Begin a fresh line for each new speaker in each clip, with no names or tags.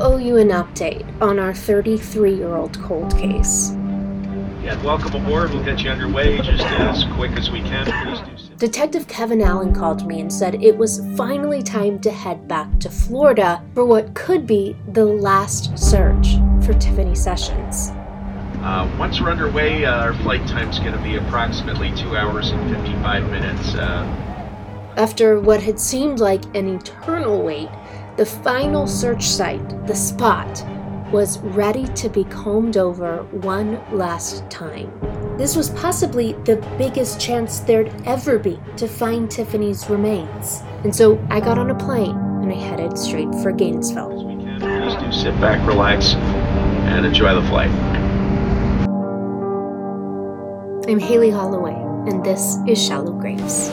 owe you an update on our 33 year old cold case.
Yeah, welcome aboard. We'll get you underway just as quick as we can. Please do sit.
Detective Kevin Allen called me and said it was finally time to head back to Florida for what could be the last search for Tiffany Sessions.
Uh, once we're underway, uh, our flight time's going to be approximately two hours and 55 minutes. Uh,
After what had seemed like an eternal wait, the final search site, the spot, was ready to be combed over one last time. This was possibly the biggest chance there'd ever be to find Tiffany's remains. And so I got on a plane and I headed straight for Gainesville.
as we can. Please do sit back, relax, and enjoy the flight.
I'm Haley Holloway, and this is Shallow Graves.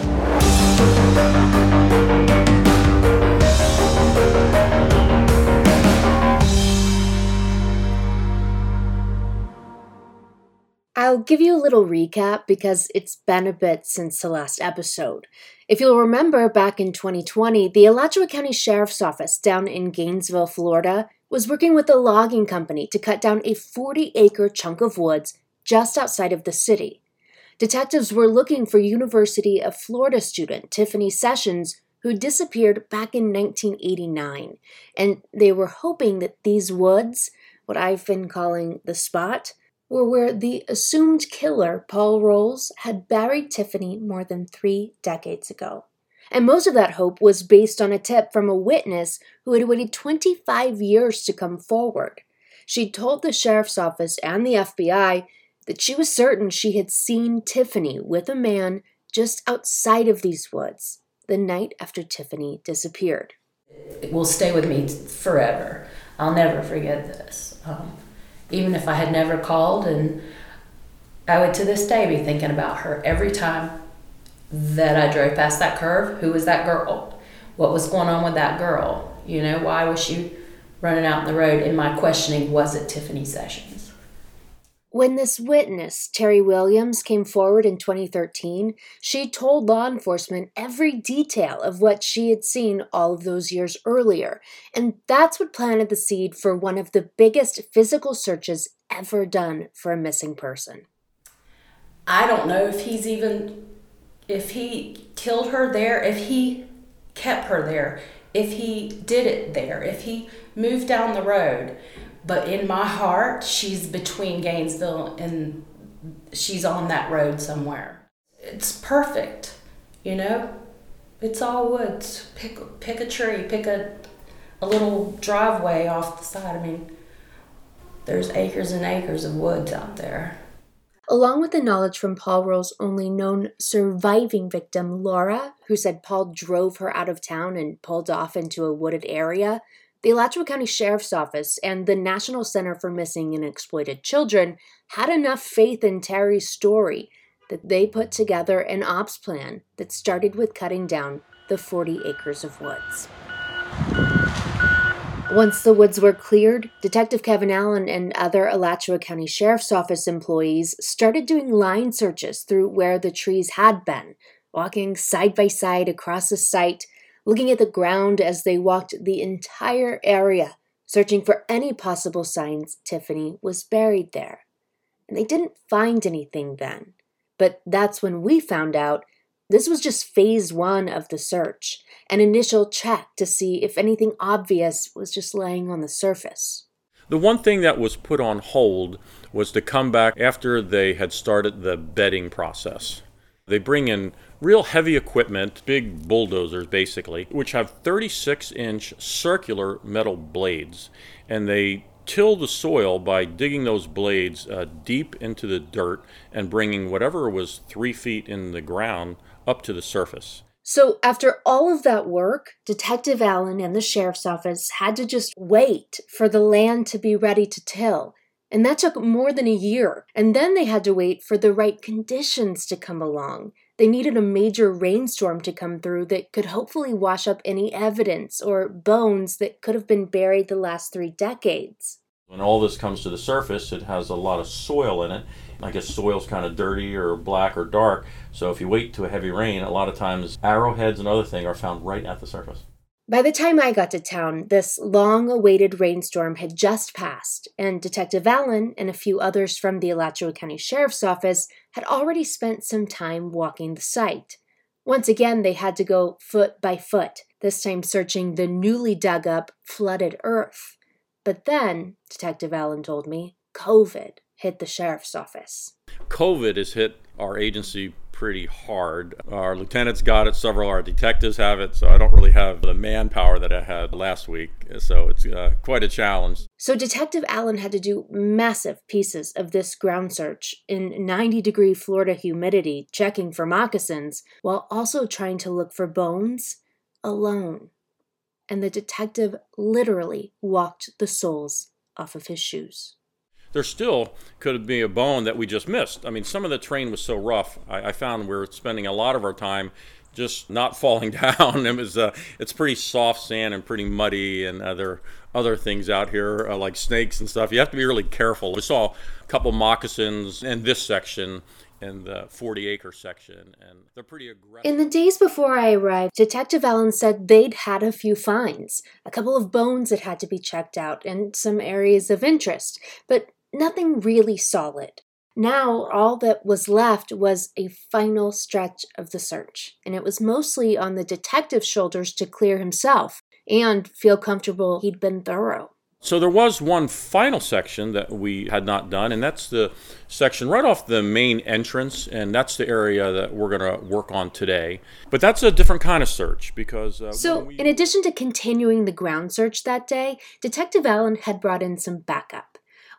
Give you a little recap because it's been a bit since the last episode. If you'll remember, back in 2020, the Alachua County Sheriff's Office down in Gainesville, Florida, was working with a logging company to cut down a 40 acre chunk of woods just outside of the city. Detectives were looking for University of Florida student Tiffany Sessions, who disappeared back in 1989, and they were hoping that these woods, what I've been calling the spot, were where the assumed killer, Paul Rowles, had buried Tiffany more than three decades ago. And most of that hope was based on a tip from a witness who had waited 25 years to come forward. She told the sheriff's office and the FBI that she was certain she had seen Tiffany with a man just outside of these woods the night after Tiffany disappeared.
it will stay with me forever. I'll never forget this. Um, even if I had never called, and I would to this day be thinking about her every time that I drove past that curve. Who was that girl? What was going on with that girl? You know, why was she running out in the road? And my questioning was it Tiffany Sessions?
When this witness, Terry Williams, came forward in 2013, she told law enforcement every detail of what she had seen all of those years earlier. And that's what planted the seed for one of the biggest physical searches ever done for a missing person.
I don't know if he's even if he killed her there, if he kept her there, if he did it there, if he moved down the road. But in my heart, she's between Gainesville and she's on that road somewhere. It's perfect, you know? It's all woods. Pick pick a tree, pick a a little driveway off the side. I mean, there's acres and acres of woods out there.
Along with the knowledge from Paul Rowles' only known surviving victim, Laura, who said Paul drove her out of town and pulled off into a wooded area, the Alachua County Sheriff's Office and the National Center for Missing and Exploited Children had enough faith in Terry's story that they put together an ops plan that started with cutting down the 40 acres of woods. Once the woods were cleared, Detective Kevin Allen and other Alachua County Sheriff's Office employees started doing line searches through where the trees had been, walking side by side across the site, looking at the ground as they walked the entire area, searching for any possible signs Tiffany was buried there. And they didn't find anything then. But that's when we found out this was just phase one of the search, an initial check to see if anything obvious was just laying on the surface.
The one thing that was put on hold was to come back after they had started the bedding process. They bring in real heavy equipment, big bulldozers basically, which have 36 inch circular metal blades, and they till the soil by digging those blades uh, deep into the dirt and bringing whatever was three feet in the ground up to the surface.
So, after all of that work, Detective Allen and the sheriff's office had to just wait for the land to be ready to till. And that took more than a year. And then they had to wait for the right conditions to come along. They needed a major rainstorm to come through that could hopefully wash up any evidence or bones that could have been buried the last three decades.
When all this comes to the surface, it has a lot of soil in it. I guess soil's kind of dirty or black or dark. So if you wait to a heavy rain, a lot of times arrowheads and other things are found right at the surface.
By the time I got to town, this long awaited rainstorm had just passed, and Detective Allen and a few others from the Alachua County Sheriff's Office had already spent some time walking the site. Once again, they had to go foot by foot, this time searching the newly dug up, flooded earth. But then, Detective Allen told me, COVID hit the sheriff's office.
COVID has hit our agency pretty hard. Our lieutenants got it, several of our detectives have it, so I don't really have the manpower that I had last week. So it's uh, quite a challenge.
So Detective Allen had to do massive pieces of this ground search in 90 degree Florida humidity, checking for moccasins, while also trying to look for bones alone. And the detective literally walked the soles off of his shoes
there still could be a bone that we just missed. I mean, some of the terrain was so rough. I, I found we are spending a lot of our time just not falling down. it was uh, it's pretty soft sand and pretty muddy and other other things out here uh, like snakes and stuff. You have to be really careful. We saw a couple moccasins in this section in the 40 acre section and they're pretty aggressive.
In the days before I arrived, Detective Allen said they'd had a few finds, a couple of bones that had to be checked out and some areas of interest. But nothing really solid. Now, all that was left was a final stretch of the search, and it was mostly on the detective's shoulders to clear himself and feel comfortable he'd been thorough.
So, there was one final section that we had not done, and that's the section right off the main entrance, and that's the area that we're going to work on today. But that's a different kind of search because. Uh,
so, we... in addition to continuing the ground search that day, Detective Allen had brought in some backup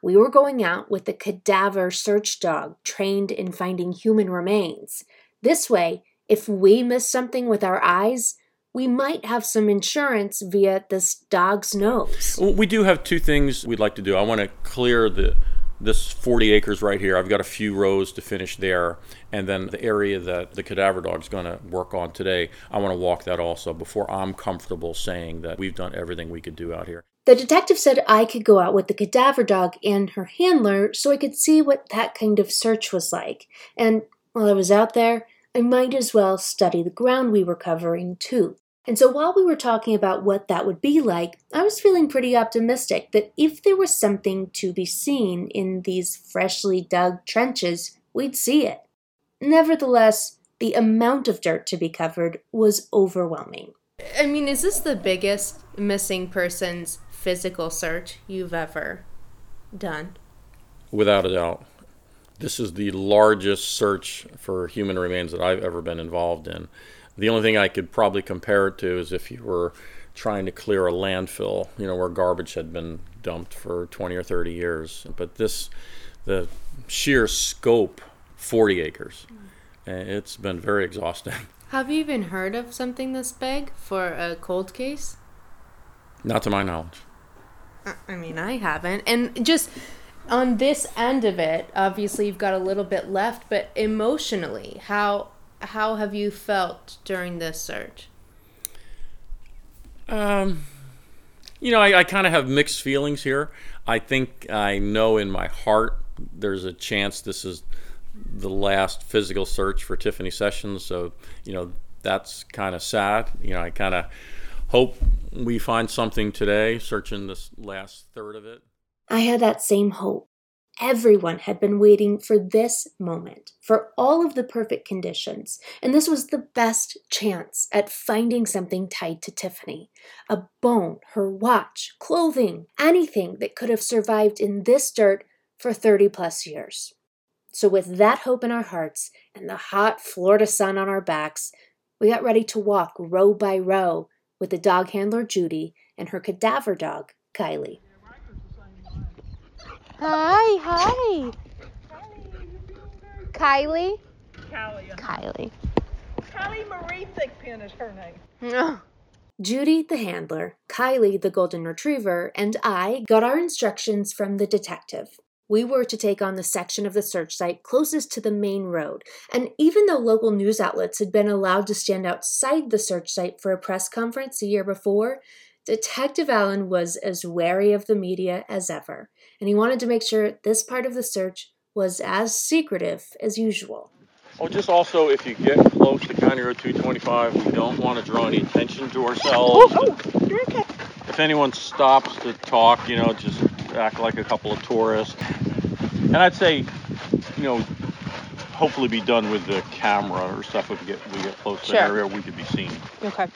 we were going out with the cadaver search dog trained in finding human remains. This way, if we miss something with our eyes, we might have some insurance via this dog's nose.
We do have two things we'd like to do. I want to clear the this 40 acres right here. I've got a few rows to finish there, and then the area that the cadaver dog's going to work on today. I want to walk that also before I'm comfortable saying that we've done everything we could do out here.
The detective said I could go out with the cadaver dog and her handler so I could see what that kind of search was like. And while I was out there, I might as well study the ground we were covering, too. And so while we were talking about what that would be like, I was feeling pretty optimistic that if there was something to be seen in these freshly dug trenches, we'd see it. Nevertheless, the amount of dirt to be covered was overwhelming.
I mean, is this the biggest missing persons physical search you've ever done?
Without a doubt. This is the largest search for human remains that I've ever been involved in. The only thing I could probably compare it to is if you were trying to clear a landfill, you know, where garbage had been dumped for 20 or 30 years. But this, the sheer scope, 40 acres. It's been very exhausting.
Have you even heard of something this big for a cold case?
Not to my knowledge.
I mean, I haven't. And just on this end of it, obviously you've got a little bit left, but emotionally, how how have you felt during this search?
Um, you know, I, I kind of have mixed feelings here. I think I know in my heart there's a chance this is the last physical search for Tiffany Sessions. So, you know, that's kind of sad. You know, I kind of hope we find something today, searching this last third of it.
I had that same hope. Everyone had been waiting for this moment, for all of the perfect conditions, and this was the best chance at finding something tied to Tiffany a bone, her watch, clothing, anything that could have survived in this dirt for 30 plus years. So, with that hope in our hearts and the hot Florida sun on our backs, we got ready to walk row by row with the dog handler Judy and her cadaver dog Kylie.
Hi, hi. Kylie?
Kylie.
Kylie.
Kylie Marie Thickpen is her name.
Judy, the handler, Kylie, the golden retriever, and I got our instructions from the detective. We were to take on the section of the search site closest to the main road, and even though local news outlets had been allowed to stand outside the search site for a press conference a year before, Detective Allen was as wary of the media as ever, and he wanted to make sure this part of the search was as secretive as usual.
Oh, just also if you get close to County Road 225, we don't want to draw any attention to ourselves.
Oh, oh, you're okay.
If anyone stops to talk, you know, just act like a couple of tourists. And I'd say, you know, hopefully be done with the camera or stuff if we get we get close to
Sure.
an area we could be seen.
Okay.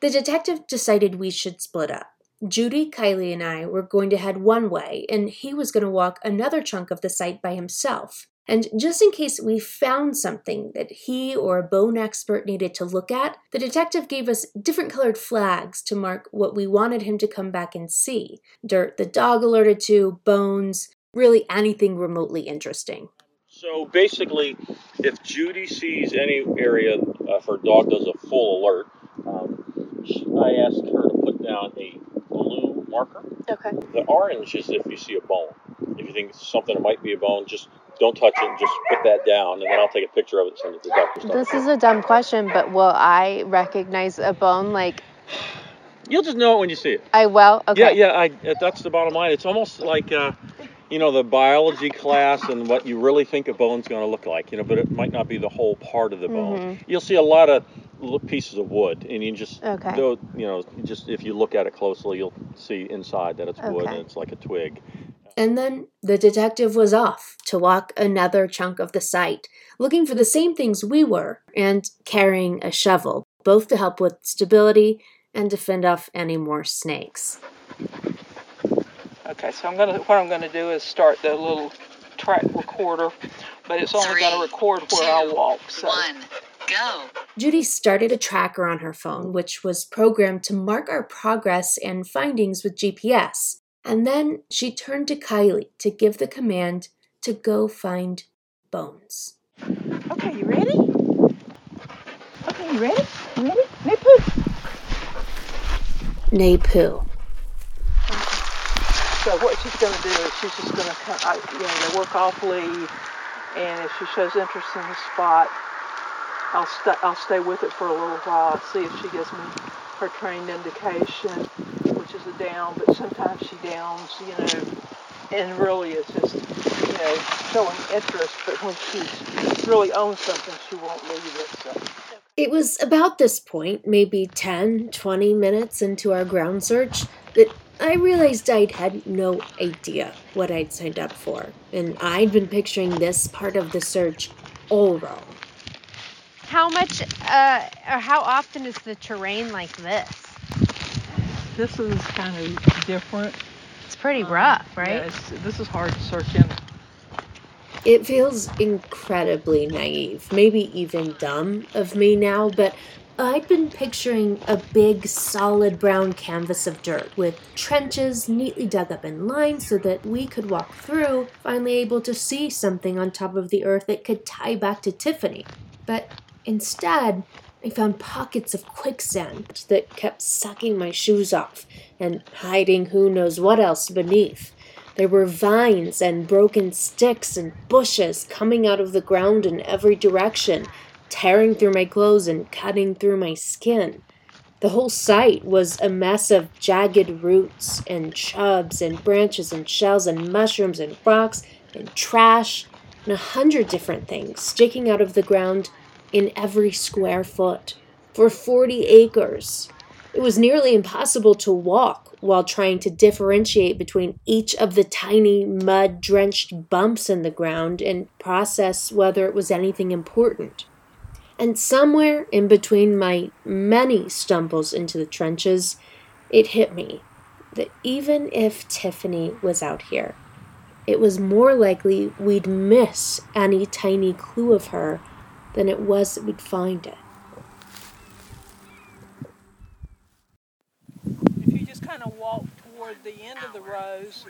The detective decided we should split up. Judy, Kylie, and I were going to head one way, and he was going to walk another chunk of the site by himself. And just in case we found something that he or a bone expert needed to look at, the detective gave us different colored flags to mark what we wanted him to come back and see dirt the dog alerted to, bones, really anything remotely interesting.
So basically, if Judy sees any area, uh, if her dog does a full alert, um, I ask her to put down a blue marker.
Okay.
The orange is if you see a bone. If you think something that might be a bone, just don't touch it and just put that down, and then I'll take a picture of it and send it to the doctor.
This is a dumb question, but will I recognize a bone? Like
You'll just know it when you see it.
I will. Okay.
Yeah, yeah. I, uh, that's the bottom line. It's almost like, uh, you know, the biology class and what you really think a bone's going to look like. You know, but it might not be the whole part of the bone.
Mhm.
You'll see a lot of little pieces of wood, and you just,
Okay.
though, you know, just if you look at it closely, you'll see inside that it's wood
Okay.
and it's like a twig.
And then the detective was off to walk another chunk of the site, looking for the same things we were, and carrying a shovel, both to help with stability and to fend off any more snakes.
Okay, so I'm gonna what I'm gonna do is start the little track recorder, but it's only gonna record where I walk. So
One, go.
Judy started a tracker on her phone, which was programmed to mark our progress and findings with GPS. And then she turned to Kylie to give the command to go find bones.
okay, you ready? Okay, you ready? You ready? Nipu.
Nay poo.
So what she's gonna do is she's just gonna come. I, you know, they work off leave, and if she shows interest in the spot, I'll stay. I'll stay with it for a little while. See if she gives me her trained indication, which is a down. But sometimes she downs, you know, and really it's just you know showing interest. But when she really owns something, she won't leave it. So.
It was about this point, maybe 10, 20 minutes into our ground search, that I realized I'd had no idea what I'd signed up for, and I'd been picturing this part of the search all wrong.
How much, uh, or how often is the terrain like this?
This is kind of different.
It's pretty rough, um, right?
Yeah, it's, this is hard to search in.
It feels incredibly naive, maybe even dumb of me now, but I'd been picturing a big, solid brown canvas of dirt with trenches neatly dug up in line so that we could walk through, finally able to see something on top of the earth that could tie back to Tiffany. But instead, I found pockets of quicksand that kept sucking my shoes off and hiding who knows what else beneath. There were vines and broken sticks and bushes coming out of the ground in every direction, tearing through my clothes and cutting through my skin. The whole site was a mess of jagged roots and chubs and branches and shells and mushrooms and rocks and trash and a hundred different things sticking out of the ground in every square foot for 40 acres. It was nearly impossible to walk while trying to differentiate between each of the tiny mud drenched bumps in the ground and process whether it was anything important. And somewhere in between my many stumbles into the trenches, it hit me that even if Tiffany was out here, it was more likely we'd miss any tiny clue of her than it was that we'd find it.
If you just kind of walk toward the end of the rows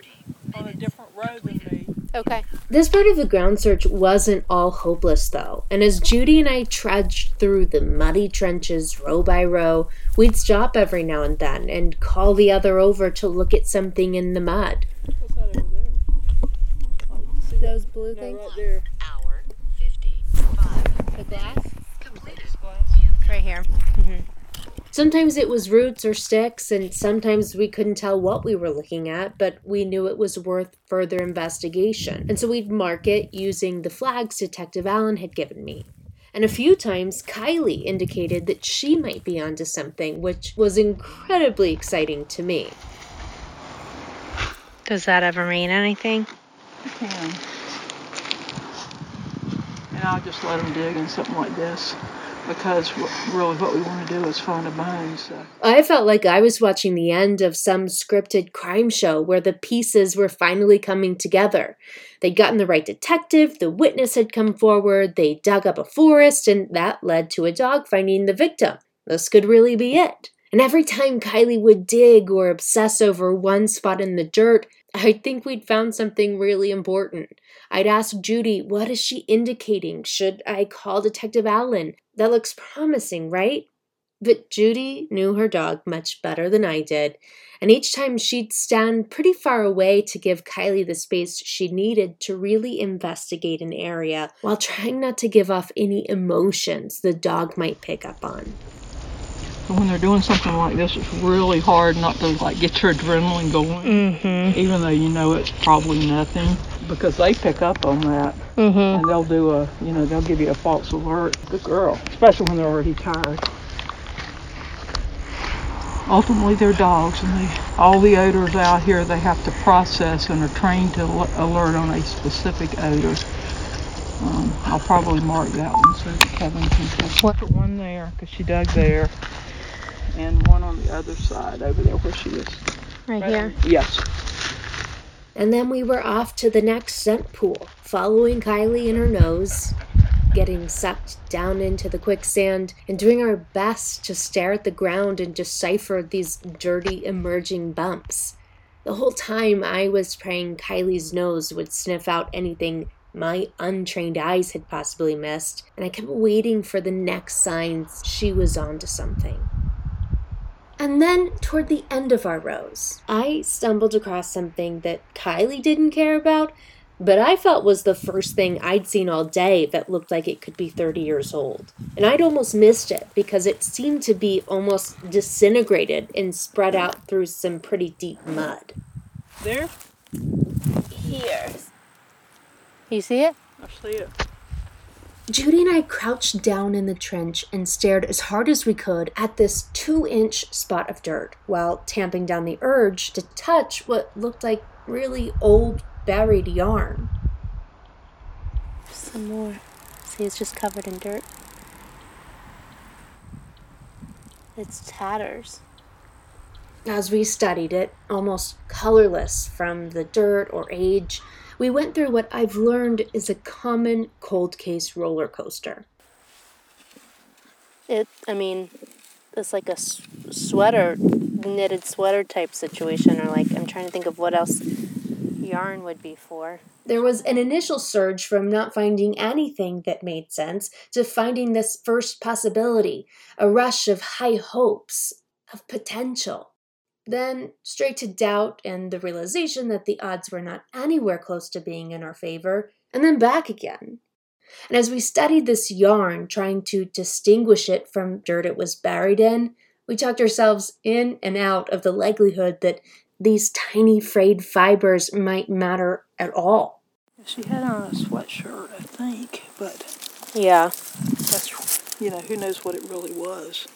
on a different road than me,
Okay.
This part of the ground search wasn't all hopeless, though, and as Judy and I trudged through the muddy trenches row by row, we'd stop every now and then and call the other over to look at something in the mud.
what's that over there? See?
Those blue
Yeah,
things?
right.
Hour 55.
The glass? Right here.
Sometimes it was roots or sticks, and sometimes we couldn't tell what we were looking at, but we knew it was worth further investigation. And so we'd mark it using the flags Detective Allen had given me. And a few times, Kylie indicated that she might be onto something, which was incredibly exciting to me.
Does that ever mean anything?
I can. And I'll just let them dig in something like this because really what we want to do is find a bone. So
I felt like I was watching the end of some scripted crime show where the pieces were finally coming together. They'd gotten the right detective, the witness had come forward, they dug up a forest, and that led to a dog finding the victim. This could really be it. And every time Kylie would dig or obsess over one spot in the dirt, I'd think we'd found something really important. I'd ask Judy, what is she indicating? Should I call Detective Allen? That looks promising, right? But Judy knew her dog much better than I did, and each time she'd stand pretty far away to give Kylie the space she needed to really investigate an area while trying not to give off any emotions the dog might pick up on.
But when they're doing something like this, it's really hard not to like get your adrenaline going,
Mm-hmm.
even though you know it's probably nothing, because they pick up on that
Mm-hmm.
and they'll do a, you know, they'll give you a false alert. Good girl, especially when they're already tired. Ultimately, they're dogs, and they all the odors out here they have to process and are trained to alert on a specific odor. Um, I'll probably mark that one so that Kevin can put one there because she dug there, and one on the other side over there where she is.
Right here.
Yes.
And then we were off to the next scent pool, following Kylie in her nose, getting sucked down into the quicksand, and doing our best to stare at the ground and decipher these dirty emerging bumps. The whole time I was praying Kylie's nose would sniff out anything my untrained eyes had possibly missed, and I kept waiting for the next signs she was onto something. And then, toward the end of our rows, I stumbled across something that Kylie didn't care about, but I felt was the first thing I'd seen all day that looked like it could be 30 years old. And I'd almost missed it because it seemed to be almost disintegrated and spread out through some pretty deep mud.
There.
Here. You see it?
I see it.
Judy and I crouched down in the trench and stared as hard as we could at this two inch spot of dirt while tamping down the urge to touch what looked like really old buried yarn.
Some more. See, it's just covered in dirt. It's tatters.
As we studied it, almost colorless from the dirt or age, we went through what I've learned is a common cold case roller coaster.
It. I mean, it's like a sweater, knitted sweater type situation, or like I'm trying to think of what else yarn would be for.
There was an initial surge from not finding anything that made sense to finding this first possibility, a rush of high hopes, of potential. Then straight to doubt and the realization that the odds were not anywhere close to being in our favor, and then back again. And as we studied this yarn, trying to distinguish it from dirt it was buried in, we talked ourselves in and out of the likelihood that these tiny frayed fibers might matter at all.
She had on a sweatshirt, I think, but
Yeah.
that's you know who knows what it really was.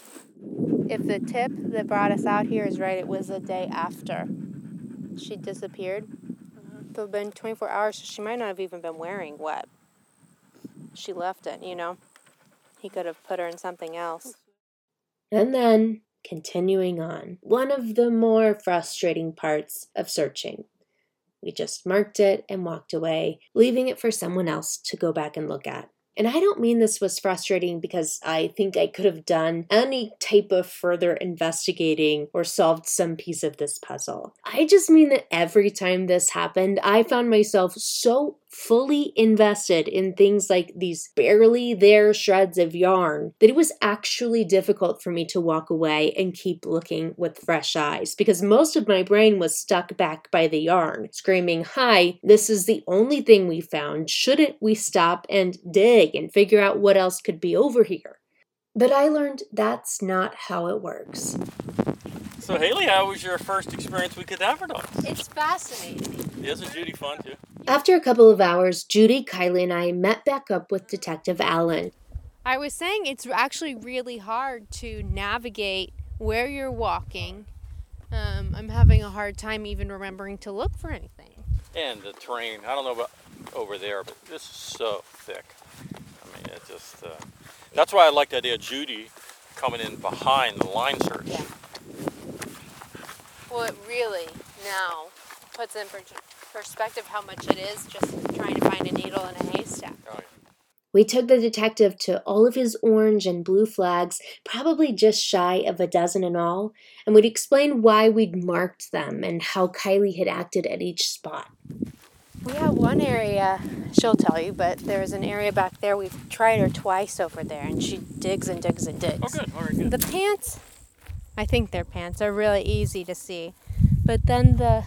If the tip that brought us out here is right, it was the day after she disappeared. Mm-hmm. It had been 24 hours, so she might not have even been wearing what She left it, you know. He could have put her in something else.
And then, continuing on, one of the more frustrating parts of searching. We just marked it and walked away, leaving it for someone else to go back and look at. And I don't mean this was frustrating because I think I could have done any type of further investigating or solved some piece of this puzzle. I just mean that every time this happened, I found myself so fully invested in things like these barely there shreds of yarn that it was actually difficult for me to walk away and keep looking with fresh eyes because most of my brain was stuck back by the yarn, screaming, Hi, this is the only thing we found. Shouldn't we stop and dig and figure out what else could be over here? But I learned that's not how it works.
So, Haley, how was your first experience with cadaver dogs?
It's fascinating.
Isn't Judy fun too?
After a couple of hours, Judy, Kylie, and I met back up with Detective Allen.
I was saying it's actually really hard to navigate where you're walking. Um, I'm having a hard time even remembering to look for anything.
And the terrain, I don't know about over there, but this is so thick. I mean, it just, uh, that's why I like the idea of Judy coming in behind the line search.
Yeah. Well, it really now puts in per- perspective how much it is just trying to find a needle in a haystack.
Oh, yeah.
We took the detective to all of his orange and blue flags, probably just shy of a dozen in all, and we'd explain why we'd marked them and how Kylie had acted at each spot.
We have one area, she'll tell you, but there's an area back there. We've tried her twice over there, and she digs and digs and digs.
Oh, good. All right, good.
The pants, I think they're pants, are really easy to see. But then the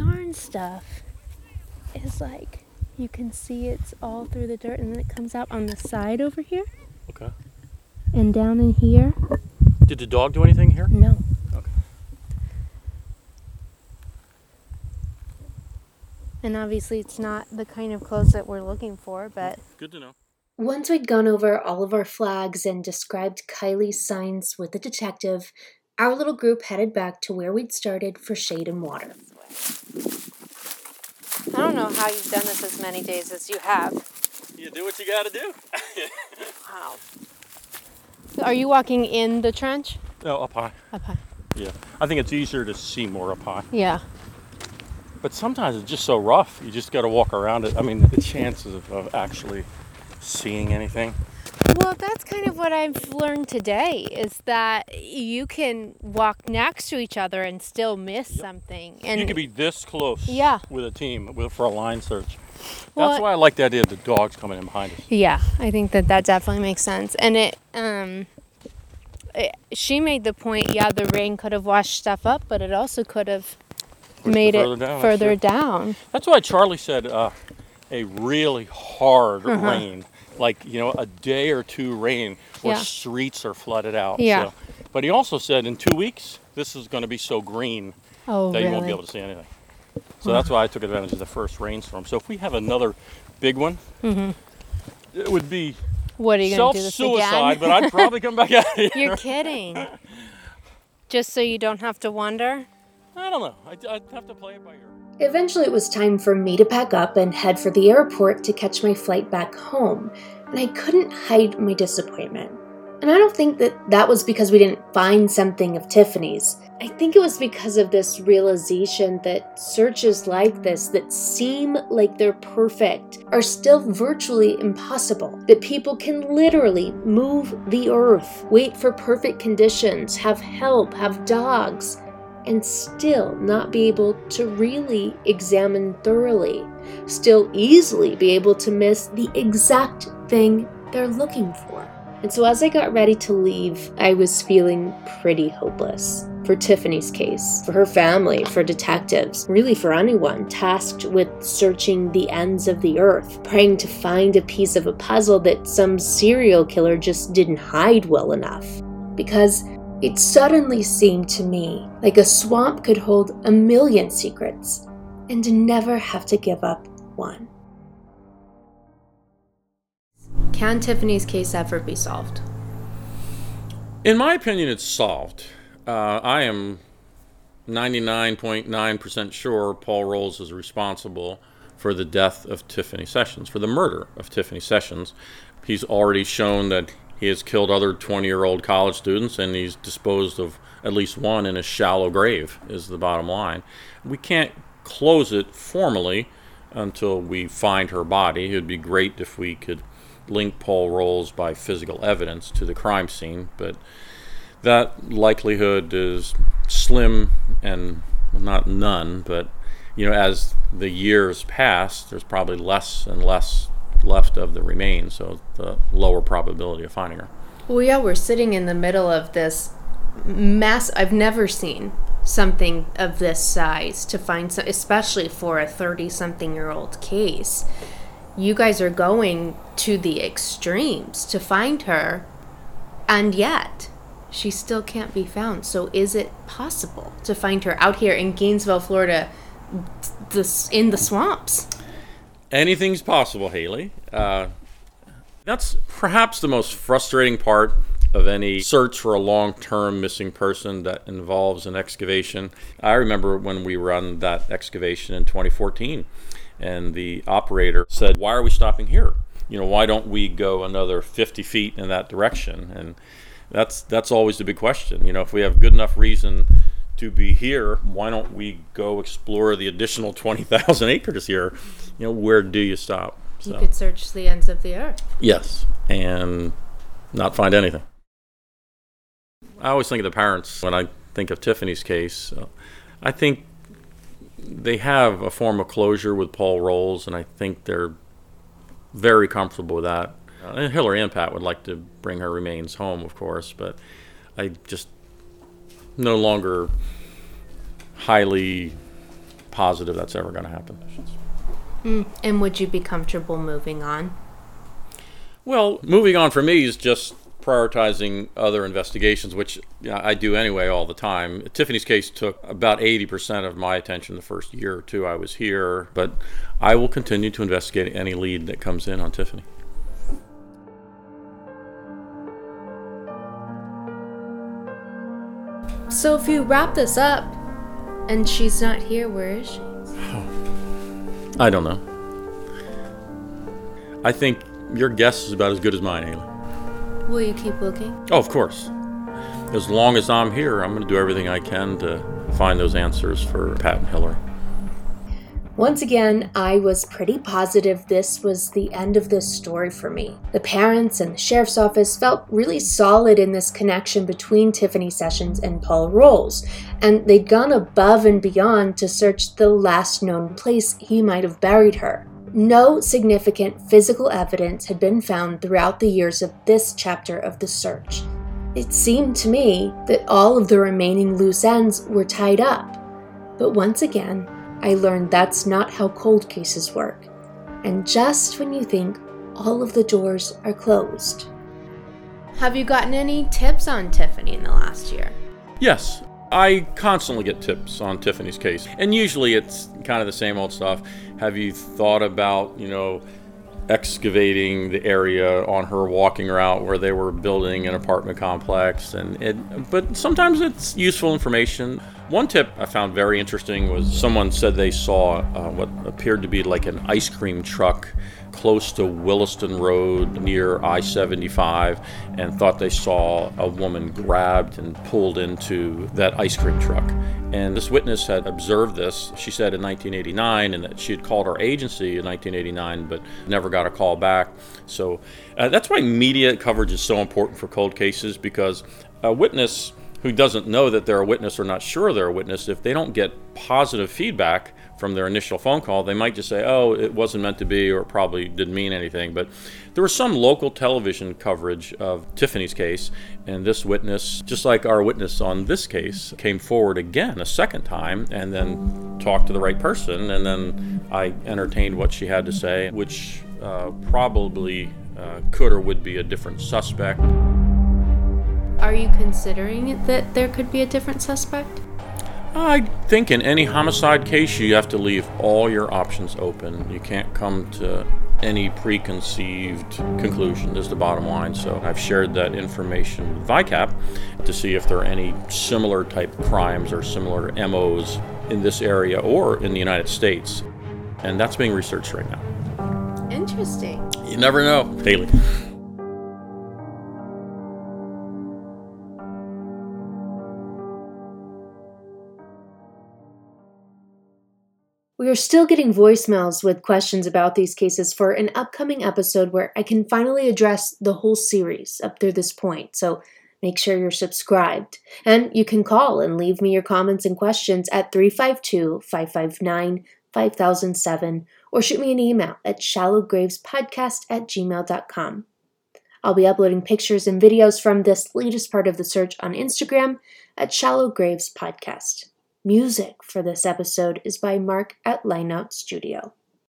yarn stuff is like, you can see it's all through the dirt, and then it comes out on the side over here
Okay.
and down in here.
Did the dog do anything here?
No.
Okay.
And obviously, it's not the kind of clothes that we're looking for, but
Good to know.
Once we'd gone over all of our flags and described Kylie's signs with the detective, our little group headed back to where we'd started for shade and water.
I don't know how you've done this as many days as you have.
You do what you got to do.
Wow. Are you walking in the trench?
no, up high.
Up high.
Yeah. I think it's easier to see more up high.
Yeah.
But sometimes it's just so rough. You just got to walk around it. I mean, the chances of, of actually seeing anything.
Well, that's kind of what I've learned today is that you can walk next to each other and still miss something. And
you can be this close
Yeah.
with a team with, for a line search.
Well,
That's why I like the idea of the dogs coming in behind us.
Yeah, I think that that definitely makes sense. And it, um, it, she made the point. Yeah, the rain could have washed stuff up, but it also could have
Pushed
made
it
it
further down,
further down.
That's why Charlie said uh, a really hard
Uh-huh.
rain, like you know, a day or two rain where
Yeah.
streets are flooded out.
Yeah.
So. But he also said in two weeks this is going to be so green
Oh,
that
really?
you won't be able to see anything. So that's why I took advantage of the first rainstorm. So if we have another big one, mm-hmm. it would be
what are you going to do this again?
but I'd probably come back out here.
You're kidding. Just so you don't have to wonder.
I don't know. I'd, I'd have to play it by ear.
Eventually, it was time for me to pack up and head for the airport to catch my flight back home, and I couldn't hide my disappointment. And I don't think that that was because we didn't find something of Tiffany's. I think it was because of this realization that searches like this, that seem like they're perfect, are still virtually impossible. That people can literally move the earth, wait for perfect conditions, have help, have dogs, and still not be able to really examine thoroughly, still easily be able to miss the exact thing they're looking for. And so, as I got ready to leave, I was feeling pretty hopeless. For Tiffany's case, for her family, for detectives, really for anyone tasked with searching the ends of the earth, praying to find a piece of a puzzle that some serial killer just didn't hide well enough. Because it suddenly seemed to me like a swamp could hold a million secrets and never have to give up one.
Can Tiffany's case ever be solved?
In my opinion, it's solved. Uh, I am 99.9% sure Paul Rowles is responsible for the death of Tiffany Sessions, for the murder of Tiffany Sessions. He's already shown that he has killed other 20 year old college students and he's disposed of at least one in a shallow grave, is the bottom line. We can't close it formally until we find her body. It would be great if we could link Paul Rowles by physical evidence to the crime scene, but that likelihood is slim and well, not none, but you know, as the years pass, there's probably less and less left of the remains, so the lower probability of finding her.
Well, yeah, we're sitting in the middle of this mass. I've never seen something of this size to find, so, especially for a 30 something year old case. you guys are going to the extremes to find her, and yet she still can't be found. So, is it possible to find her out here in Gainesville, Florida, this in the swamps?
Anything's possible, Haley. Uh, that's perhaps the most frustrating part of any search for a long term missing person that involves an excavation. I remember when we on that excavation in 2014, and the operator said, Why are we stopping here? You know, why don't we go another 50 feet in that direction? And that's that's always the big question. You know, if we have good enough reason to be here, why don't we go explore the additional 20,000 acres here? You know, where do you stop?
You could search the ends of the earth.
Yes, and not find anything. I always think of the parents when I think of Tiffany's case. Uh, I think they have a form of closure with Paul Rowles, and I think they're very comfortable with that. Uh, and Hillary and Pat would like to bring her remains home, of course, but I just no longer highly positive that's ever going to happen.
Mm. And would you be comfortable moving on?
Well, moving on for me is just prioritizing other investigations, which I do anyway all the time. Tiffany's case took about 80% of my attention the first year or two I was here, but I will continue to investigate any lead that comes in on Tiffany.
So if you wrap this up and she's not here, where is she?
I don't know. I think your guess is about as good as mine, Haley.
Will you keep looking?
Oh, of course. As long as I'm here, I'm going to do everything I can to find those answers for Pat and Hillary.
Once again, I was pretty positive this was the end of this story for me. The parents and the sheriff's office felt really solid in this connection between Tiffany Sessions and Paul Rowles, and they'd gone above and beyond to search the last known place he might have buried her. No significant physical evidence had been found throughout the years of this chapter of the search. It seemed to me that all of the remaining loose ends were tied up. But once again, I learned that's not how cold cases work. And just when you think all of the doors are closed.
Have you gotten any tips on Tiffany in the last year?
Yes, I constantly get tips on Tiffany's case, and usually it's kind of the same old stuff. Have you thought about, you know, excavating the area on her walking route where they were building an apartment complex? And it, but sometimes it's useful information. One tip I found very interesting was someone said they saw uh, what appeared to be like an ice cream truck close to Williston Road near I 75 and thought they saw a woman grabbed and pulled into that ice cream truck. And this witness had observed this, she said, in 1989, and that she had called our agency in 1989 but never got a call back. So uh, that's why media coverage is so important for cold cases because a witness who doesn't know that they're a witness or not sure they're a witness, if they don't get positive feedback, from their initial phone call, they might just say, oh, it wasn't meant to be, or it probably didn't mean anything. But there was some local television coverage of Tiffany's case, and this witness, just like our witness on this case, came forward again a second time and then talked to the right person. And then I entertained what she had to say, which uh, probably uh, could or would be a different suspect.
Are you considering that there could be a different suspect?
I think in any homicide case, you have to leave all your options open. You can't come to any preconceived conclusion, is the bottom line. So I've shared that information with VICAP to see if there are any similar type crimes or similar MOs in this area or in the United States. And that's being researched right now.
Interesting.
You never know, Haley.
We are still getting voicemails with questions about these cases for an upcoming episode where I can finally address the whole series up through this point. So make sure you're subscribed. And you can call and leave me your comments and questions at 352 559 5007 or shoot me an email at shallowgravespodcast at gmail.com. I'll be uploading pictures and videos from this latest part of the search on Instagram at Shallow Graves Podcast. Music for this episode is by Mark at Lineout Studio.